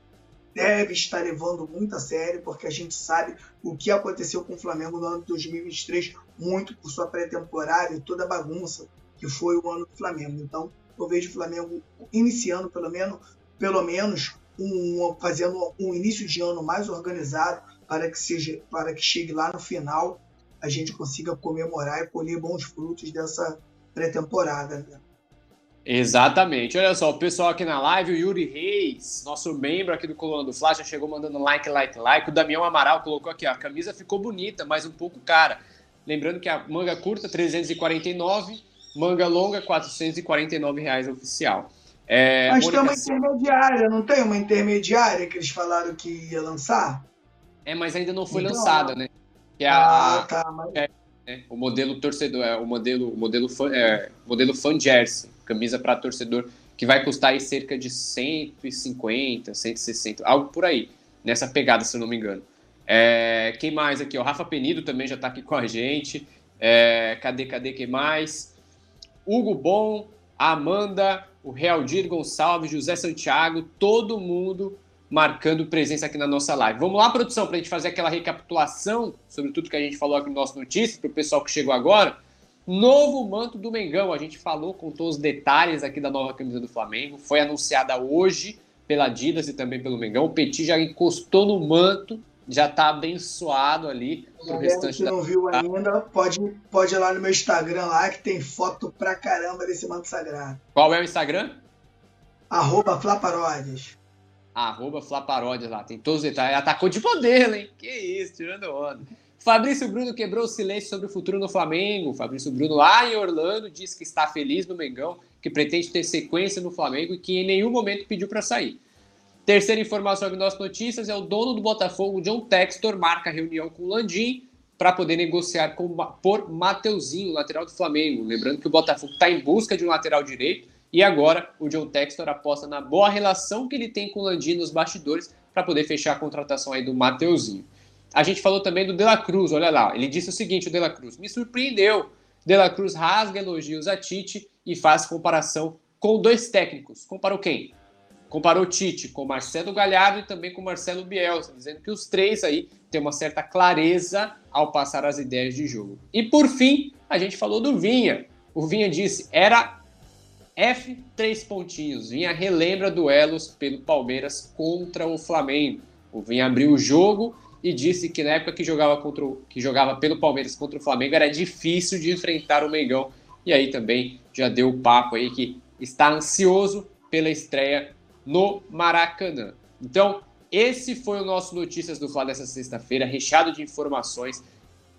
deve estar levando muito a sério, porque a gente sabe o que aconteceu com o Flamengo no ano de 2023, muito por sua pré-temporada e toda a bagunça que foi o ano do Flamengo. Então, eu vejo o Flamengo iniciando pelo menos, pelo menos um, fazendo um início de ano mais organizado para que seja para que chegue lá no final a gente consiga comemorar e colher bons frutos dessa pré-temporada. Né? Exatamente. Olha só, o pessoal aqui na live, o Yuri Reis, nosso membro aqui do Coluna do Flash, já chegou mandando like, like, like. O Damião Amaral colocou aqui, ó, a camisa ficou bonita, mas um pouco cara. Lembrando que a manga curta, 349, Manga longa, 449 reais oficial. É, Mas Mônica... tem uma intermediária, não tem uma intermediária que eles falaram que ia lançar? É, mas ainda não foi então, lançada, né? Que é ah, a, tá. Mas... É, é, o modelo torcedor, é, o modelo, o modelo, fan, é, modelo fan jersey, camisa para torcedor, que vai custar aí cerca de 150, 160, algo por aí, nessa pegada, se eu não me engano. É, quem mais aqui? O Rafa Penido também já está aqui com a gente. É, cadê, cadê, quem mais? Hugo Bom, Amanda, o Realdir Gonçalves, José Santiago, todo mundo marcando presença aqui na nossa live. Vamos lá, produção, para a gente fazer aquela recapitulação sobre tudo que a gente falou aqui no nosso notícia, para o pessoal que chegou agora. Novo manto do Mengão, a gente falou, contou os detalhes aqui da nova camisa do Flamengo, foi anunciada hoje pela Adidas e também pelo Mengão. O Petit já encostou no manto, já está abençoado ali pro restante que da... não viu ainda, pode, pode ir lá no meu Instagram lá, que tem foto pra caramba desse manto sagrado. Qual é o Instagram? Arroba Flaparódias. Arroba Flaparódias lá, tem todos os detalhes. Atacou de modelo, hein? Que isso, tirando onda. Fabrício Bruno quebrou o silêncio sobre o futuro no Flamengo. Fabrício Bruno, lá em Orlando, disse que está feliz no Mengão, que pretende ter sequência no Flamengo e que em nenhum momento pediu para sair. Terceira informação aqui nas notícias é o dono do Botafogo, John Textor, marca reunião com o Landim para poder negociar com, por Mateuzinho, lateral do Flamengo. Lembrando que o Botafogo está em busca de um lateral direito e agora o John Textor aposta na boa relação que ele tem com o Landim nos bastidores para poder fechar a contratação aí do Mateuzinho. A gente falou também do De La Cruz, olha lá, ele disse o seguinte, o De La Cruz, me surpreendeu. De La Cruz rasga elogios a Tite e faz comparação com dois técnicos. Comparou quem? Comparou Tite com Marcelo Galhardo e também com Marcelo Bielsa, dizendo que os três aí têm uma certa clareza ao passar as ideias de jogo. E por fim, a gente falou do Vinha. O Vinha disse: era F três pontinhos. Vinha relembra duelos pelo Palmeiras contra o Flamengo. O Vinha abriu o jogo e disse que na época que jogava, contra o, que jogava pelo Palmeiras contra o Flamengo era difícil de enfrentar o Mengão. E aí também já deu o papo aí que está ansioso pela estreia no Maracanã. Então, esse foi o nosso Notícias do Fla dessa sexta-feira, recheado de informações.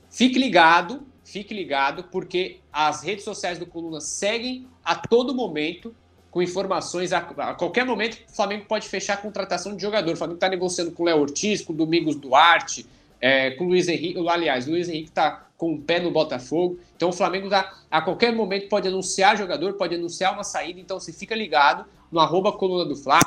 Fique ligado, fique ligado, porque as redes sociais do Coluna seguem a todo momento com informações. A, a, qualquer momento, o Flamengo pode fechar a contratação de jogador. O Flamengo está negociando com o Léo Ortiz, com o Domingos Duarte, é, com o Luiz Henrique. Aliás, o Luiz Henrique está com o pé no Botafogo. Então o Flamengo tá, a qualquer momento pode anunciar jogador, pode anunciar uma saída. Então se fica ligado no arroba coluna do Fla,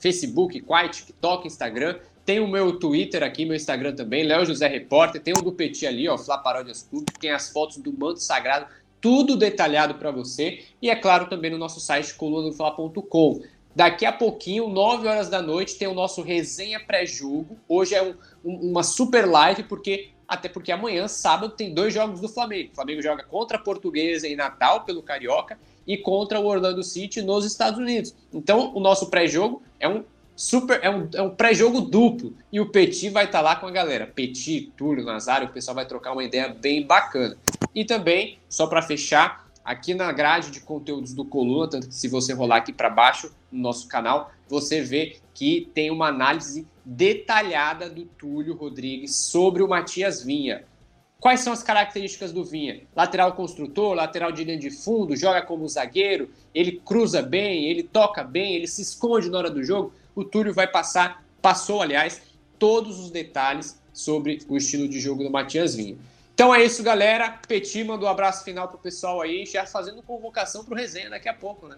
Facebook, Quai, TikTok, Instagram. Tem o meu Twitter aqui, meu Instagram também, Léo José Repórter. Tem o do Petit ali, ó, Fla Paródias Clube. Tem as fotos do manto sagrado tudo detalhado para você. E é claro, também no nosso site colunadofla.com. Daqui a pouquinho, 9 horas da noite, tem o nosso resenha pré-jogo. Hoje é um, um, uma super live, porque até porque amanhã, sábado, tem dois jogos do Flamengo. O Flamengo joga contra a Portuguesa em Natal, pelo Carioca, e contra o Orlando City nos Estados Unidos. Então, o nosso pré-jogo é um super é um, é um pré-jogo duplo. E o Petit vai estar tá lá com a galera. Petit, Túlio, Nazário, o pessoal vai trocar uma ideia bem bacana. E também, só para fechar, aqui na grade de conteúdos do Coluna, tanto que se você rolar aqui para baixo no nosso canal, você vê que tem uma análise detalhada do Túlio Rodrigues sobre o Matias Vinha. Quais são as características do Vinha? Lateral construtor, lateral de linha de fundo, joga como zagueiro, ele cruza bem, ele toca bem, ele se esconde na hora do jogo. O Túlio vai passar, passou, aliás, todos os detalhes sobre o estilo de jogo do Matias Vinha. Então é isso, galera. Petit manda um abraço final pro pessoal aí, já fazendo convocação pro resenha daqui a pouco, né?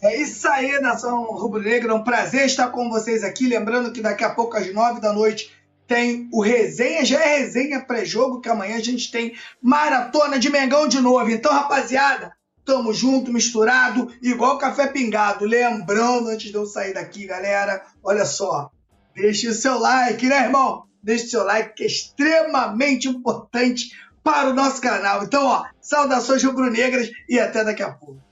É isso aí, nação rubro-negra. É um prazer estar com vocês aqui. Lembrando que daqui a pouco, às nove da noite, tem o resenha. Já é resenha pré-jogo, que amanhã a gente tem maratona de Mengão de novo. Então, rapaziada, tamo junto, misturado, igual café pingado. Lembrando, antes de eu sair daqui, galera, olha só. Deixe o seu like, né, irmão? deixe seu like, que é extremamente importante para o nosso canal. Então, ó, saudações rubro-negras e até daqui a pouco.